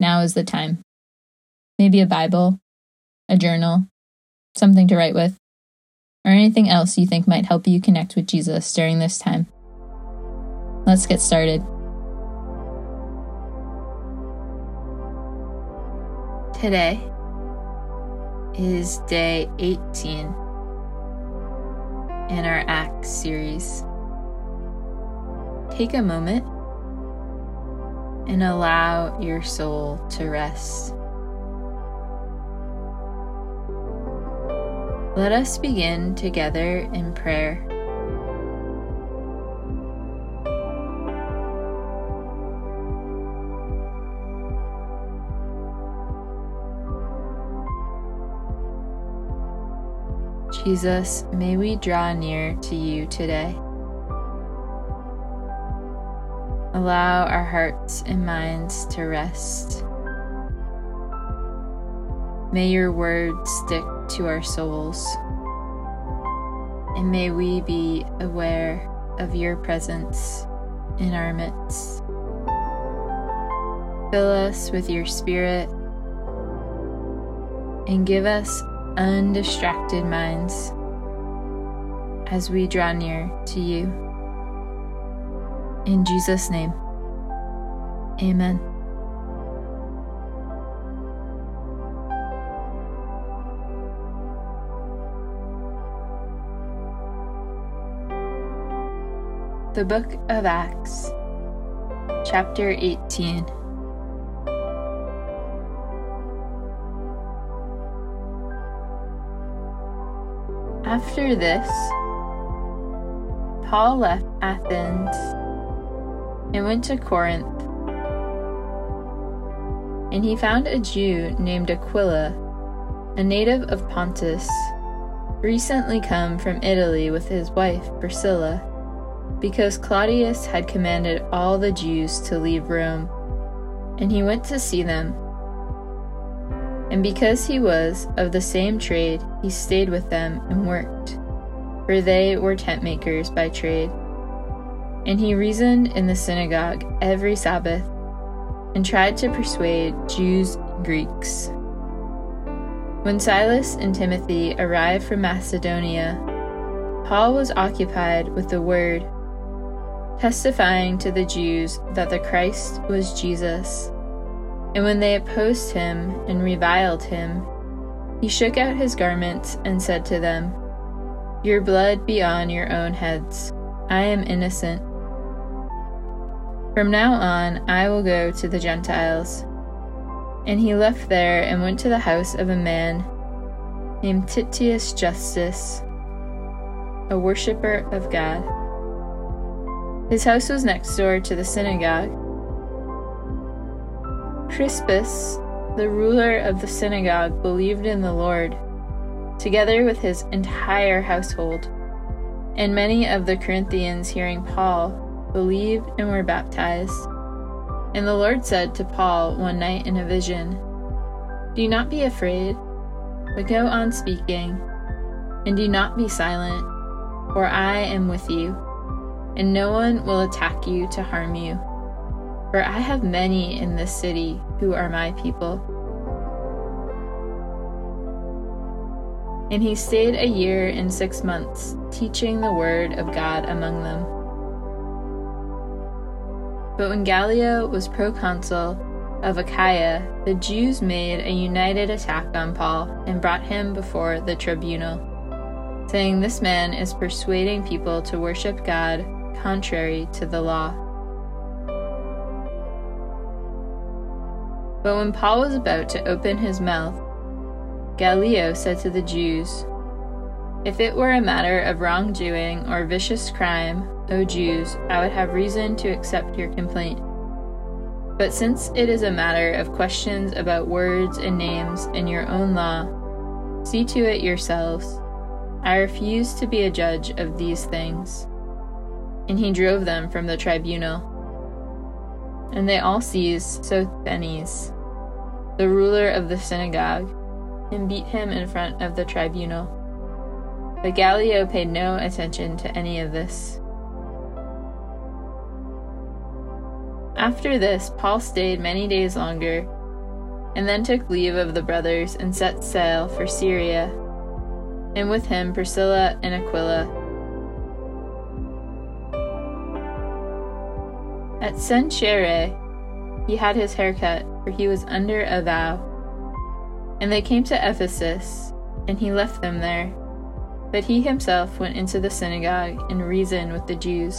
now is the time. Maybe a Bible, a journal, something to write with, or anything else you think might help you connect with Jesus during this time. Let's get started. Today is day 18 in our Acts series. Take a moment and allow your soul to rest. Let us begin together in prayer. Jesus, may we draw near to you today. Allow our hearts and minds to rest. May your words stick to our souls. And may we be aware of your presence in our midst. Fill us with your spirit and give us undistracted minds as we draw near to you. In Jesus' name, amen. The Book of Acts, Chapter 18. After this, Paul left Athens and went to Corinth. And he found a Jew named Aquila, a native of Pontus, recently come from Italy with his wife Priscilla, because Claudius had commanded all the Jews to leave Rome, and he went to see them. And because he was of the same trade, he stayed with them and worked, for they were tent makers by trade. And he reasoned in the synagogue every Sabbath and tried to persuade Jews and Greeks. When Silas and Timothy arrived from Macedonia, Paul was occupied with the word, testifying to the Jews that the Christ was Jesus. And when they opposed him and reviled him, he shook out his garments and said to them, Your blood be on your own heads. I am innocent. From now on, I will go to the Gentiles. And he left there and went to the house of a man named Titius Justus, a worshipper of God. His house was next door to the synagogue. Crispus, the ruler of the synagogue, believed in the Lord, together with his entire household. And many of the Corinthians, hearing Paul, believed, and were baptized. And the Lord said to Paul one night in a vision, Do not be afraid, but go on speaking, and do not be silent, for I am with you, and no one will attack you to harm you. For I have many in this city who are my people. And he stayed a year and six months, teaching the word of God among them. But when Gallio was proconsul of Achaia, the Jews made a united attack on Paul and brought him before the tribunal, saying, This man is persuading people to worship God contrary to the law. But when Paul was about to open his mouth, Gallio said to the Jews, If it were a matter of wrongdoing or vicious crime, O Jews, I would have reason to accept your complaint. But since it is a matter of questions about words and names in your own law, see to it yourselves. I refuse to be a judge of these things. And he drove them from the tribunal. And they all seized Sosthenes, the ruler of the synagogue, and beat him in front of the tribunal. But Gallio paid no attention to any of this. After this, Paul stayed many days longer, and then took leave of the brothers and set sail for Syria, and with him Priscilla and Aquila. At Cenchreae, he had his hair cut, for he was under a vow. And they came to Ephesus, and he left them there. But he himself went into the synagogue and reasoned with the Jews.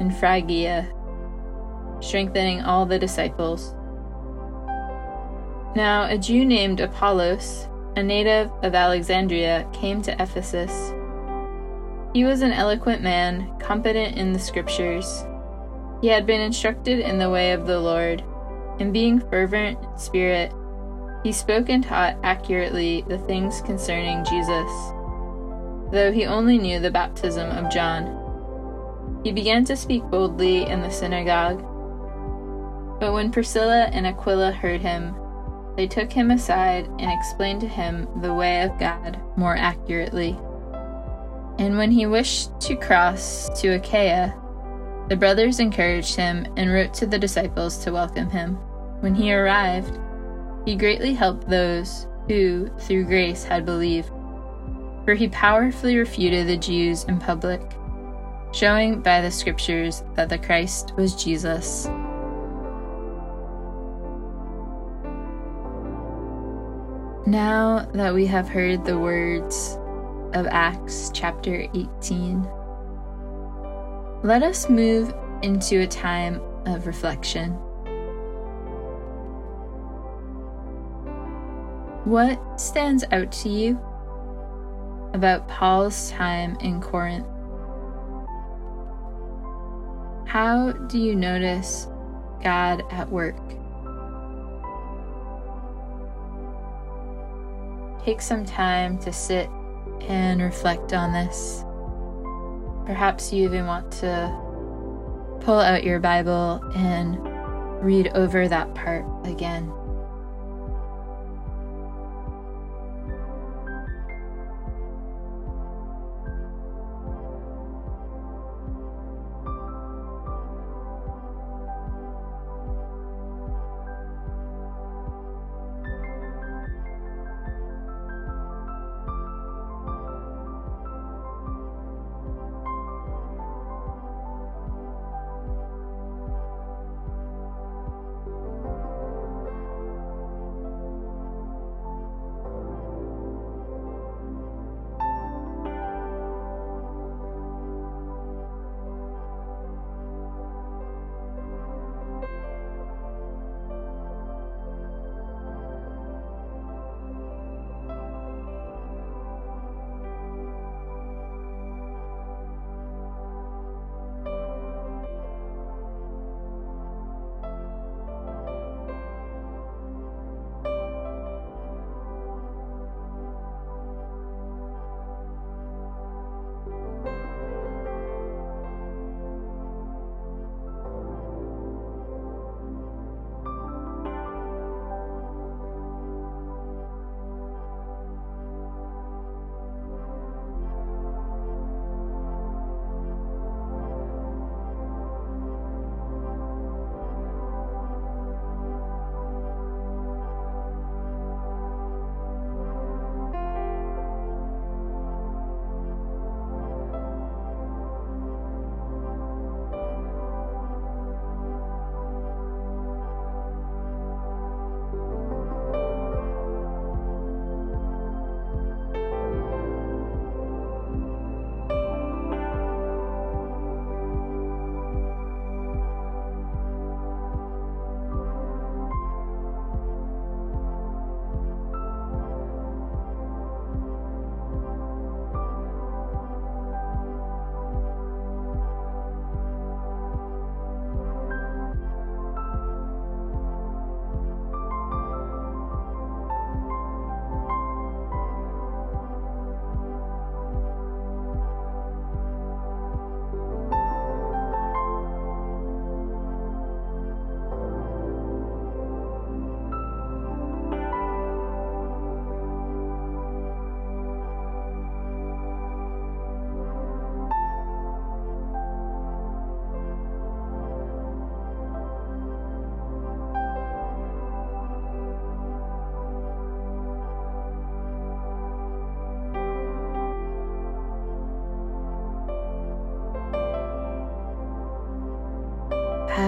and Phrygia, strengthening all the disciples. Now, a Jew named Apollos, a native of Alexandria, came to Ephesus. He was an eloquent man, competent in the scriptures. He had been instructed in the way of the Lord, and being fervent in spirit, he spoke and taught accurately the things concerning Jesus, though he only knew the baptism of John. He began to speak boldly in the synagogue. But when Priscilla and Aquila heard him, they took him aside and explained to him the way of God more accurately. And when he wished to cross to Achaia, the brothers encouraged him and wrote to the disciples to welcome him. When he arrived, he greatly helped those who, through grace, had believed, for he powerfully refuted the Jews in public showing by the scriptures that the Christ was Jesus. Now that we have heard the words of Acts chapter 18, let us move into a time of reflection. What stands out to you about Paul's time in Corinth? How do you notice God at work? Take some time to sit and reflect on this. Perhaps you even want to pull out your Bible and read over that part again.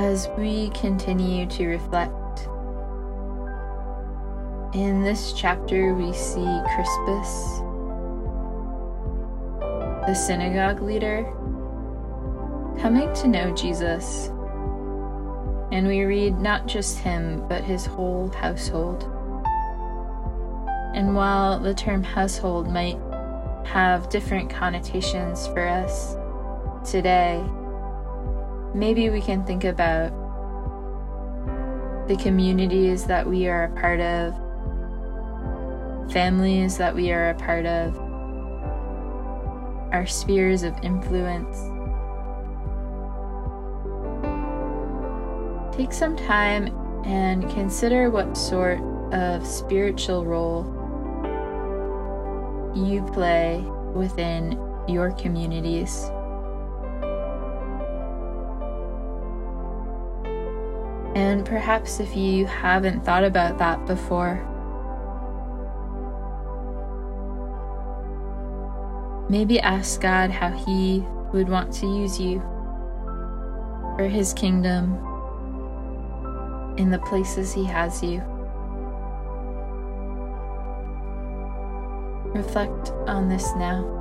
As we continue to reflect. In this chapter, we see Crispus, the synagogue leader, coming to know Jesus. And we read not just him, but his whole household. And while the term household might have different connotations for us today, maybe we can think about the communities that we are a part of, families that we are a part of, our spheres of influence. Take some time and consider what sort of spiritual role you play within your communities. And perhaps if you haven't thought about that before, maybe ask God how He would want to use you for His kingdom in the places He has you. Reflect on this now.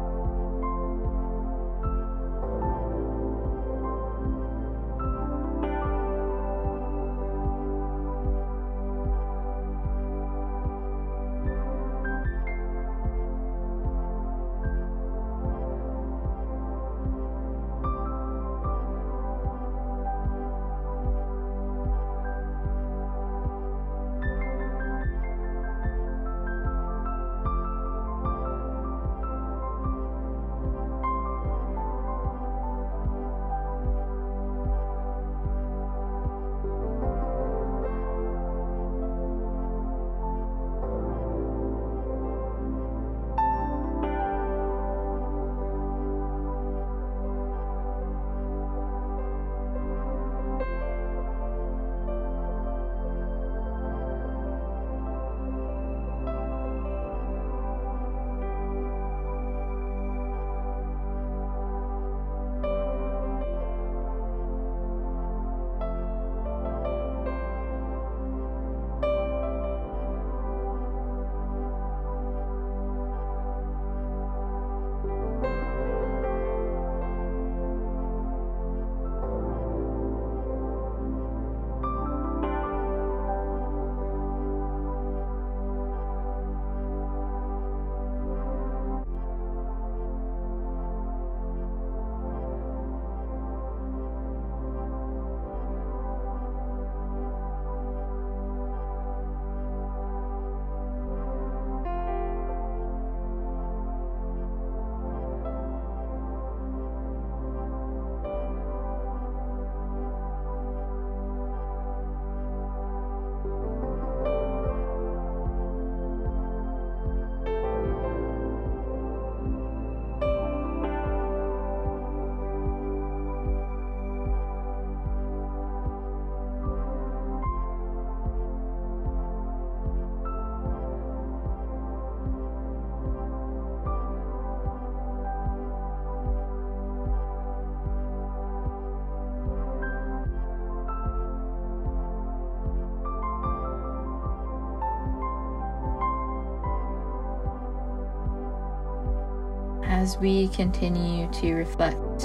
As we continue to reflect.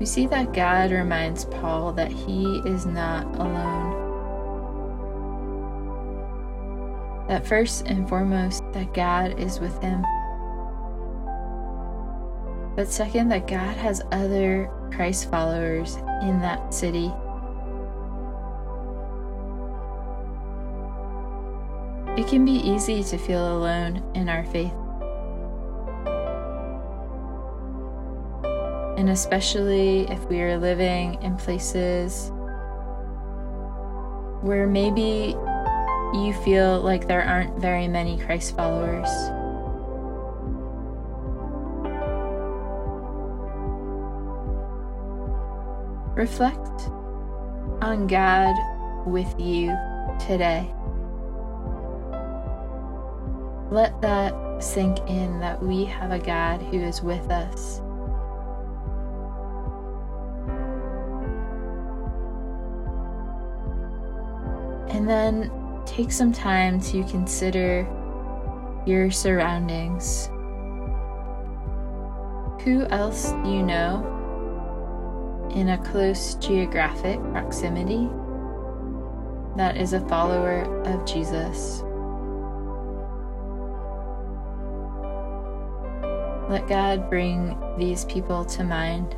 We see that God reminds Paul that he is not alone. That first and foremost, that God is with him. But second, that God has other Christ followers in that city. It can be easy to feel alone in our faith. And especially if we are living in places where maybe you feel like there aren't very many Christ followers. Reflect on God with you today. Let that sink in that we have a God who is with us. And then take some time to consider your surroundings. Who else do you know in a close geographic proximity that is a follower of Jesus? Let God bring these people to mind.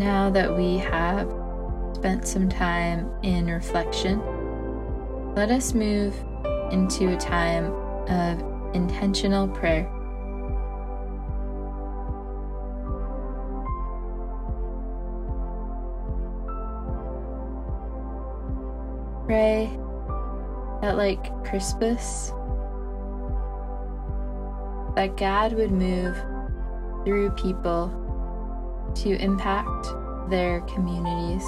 Now that we have spent some time in reflection, let us move into a time of intentional prayer. Pray that, like Crispus, that God would move through people to impact their communities.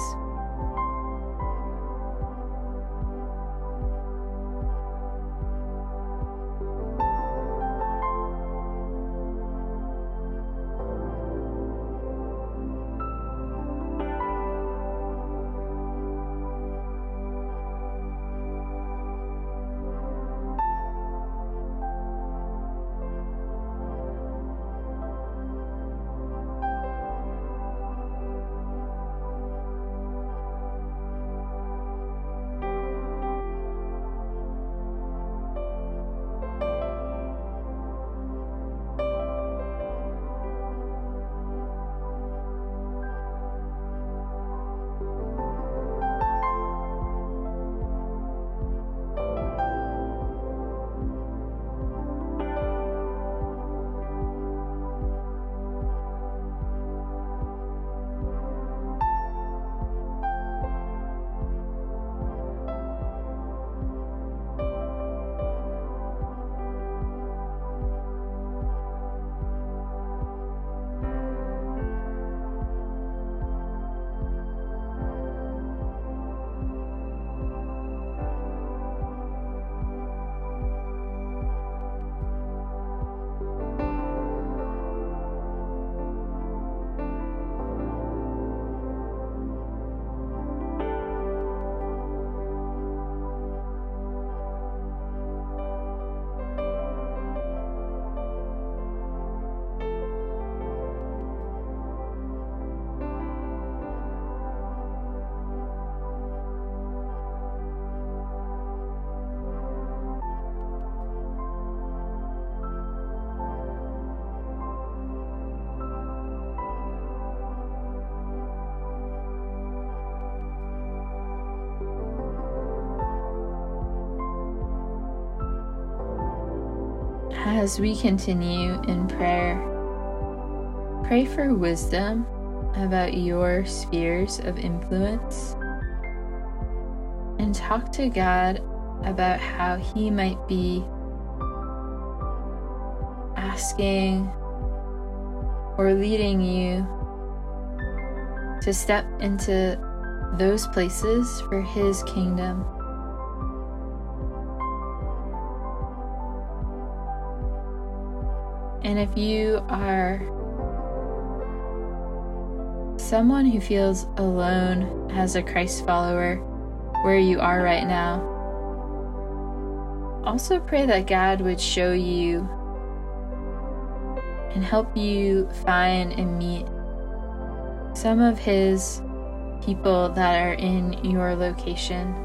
As we continue in prayer, pray for wisdom about your spheres of influence and talk to God about how He might be asking or leading you to step into those places for His kingdom. And if you are someone who feels alone as a Christ follower where you are right now, also pray that God would show you and help you find and meet some of His people that are in your location.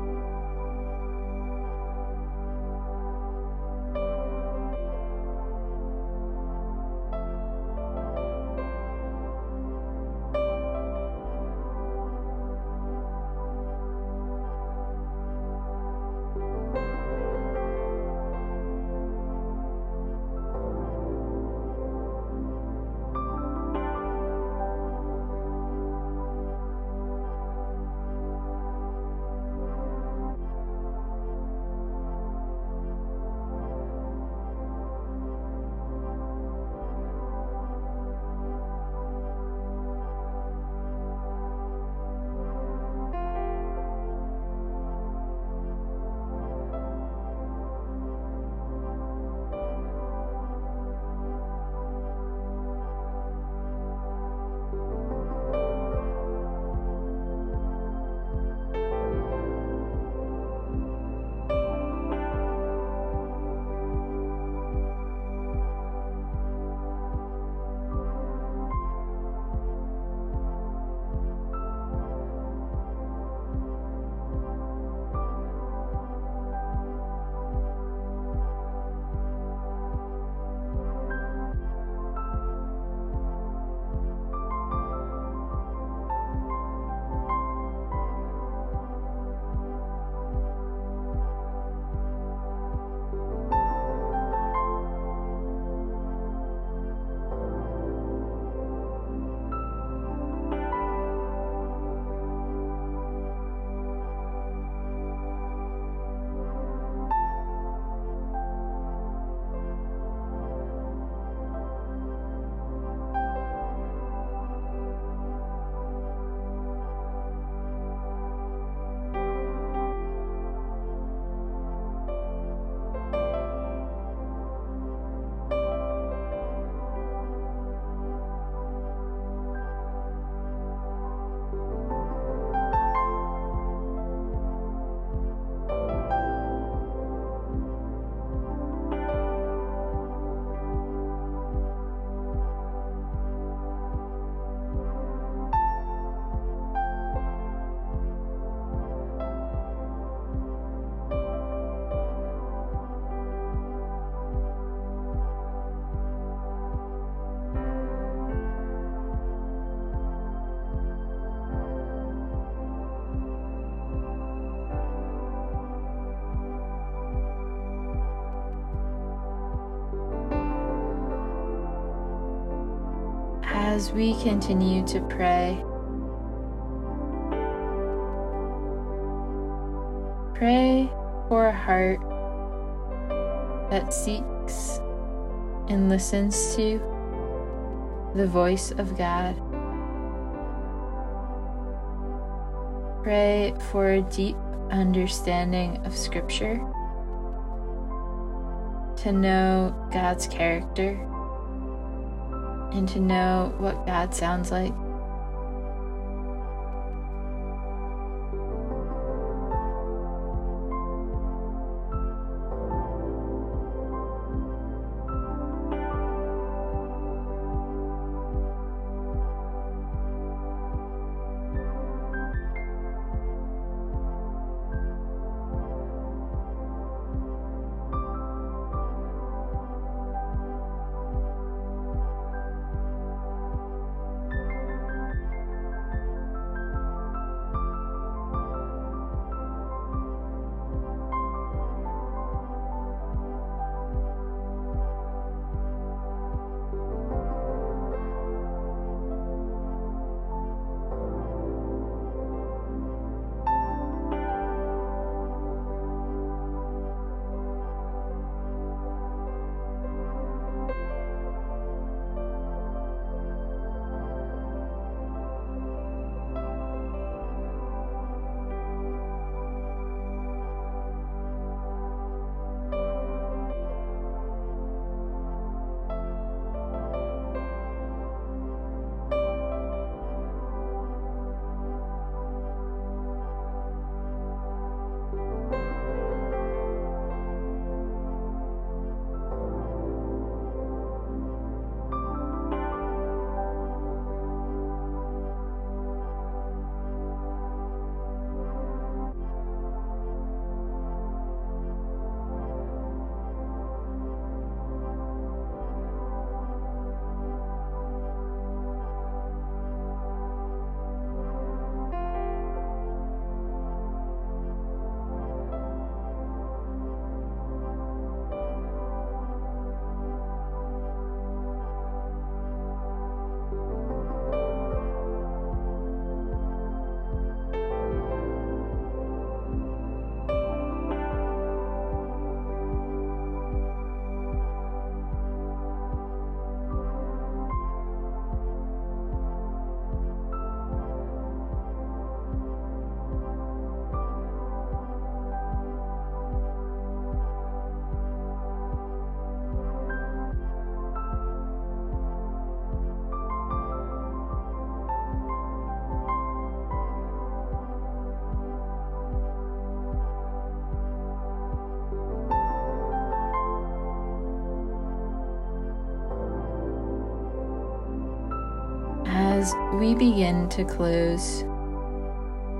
As we continue to pray. Pray for a heart that seeks and listens to the voice of God. Pray for a deep understanding of Scripture, to know God's character and to know what God sounds like. As we begin to close,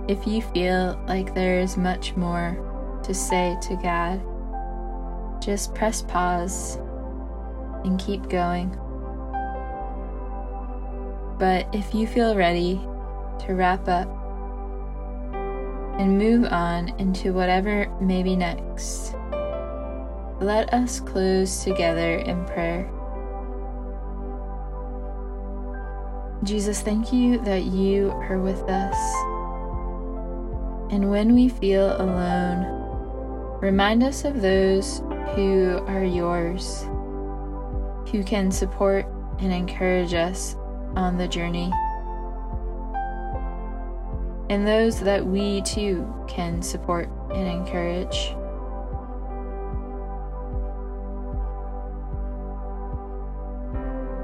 if you feel like there is much more to say to God, just press pause and keep going. But if you feel ready to wrap up and move on into whatever may be next, let us close together in prayer. Jesus, thank you that you are with us. And when we feel alone, remind us of those who are yours, who can support and encourage us on the journey, and those that we too can support and encourage.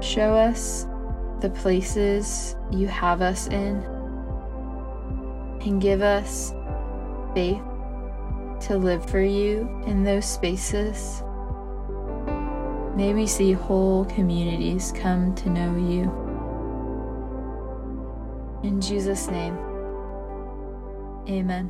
Show us the places you have us in and give us faith to live for you in those spaces. May we see whole communities come to know you. In Jesus' name, amen.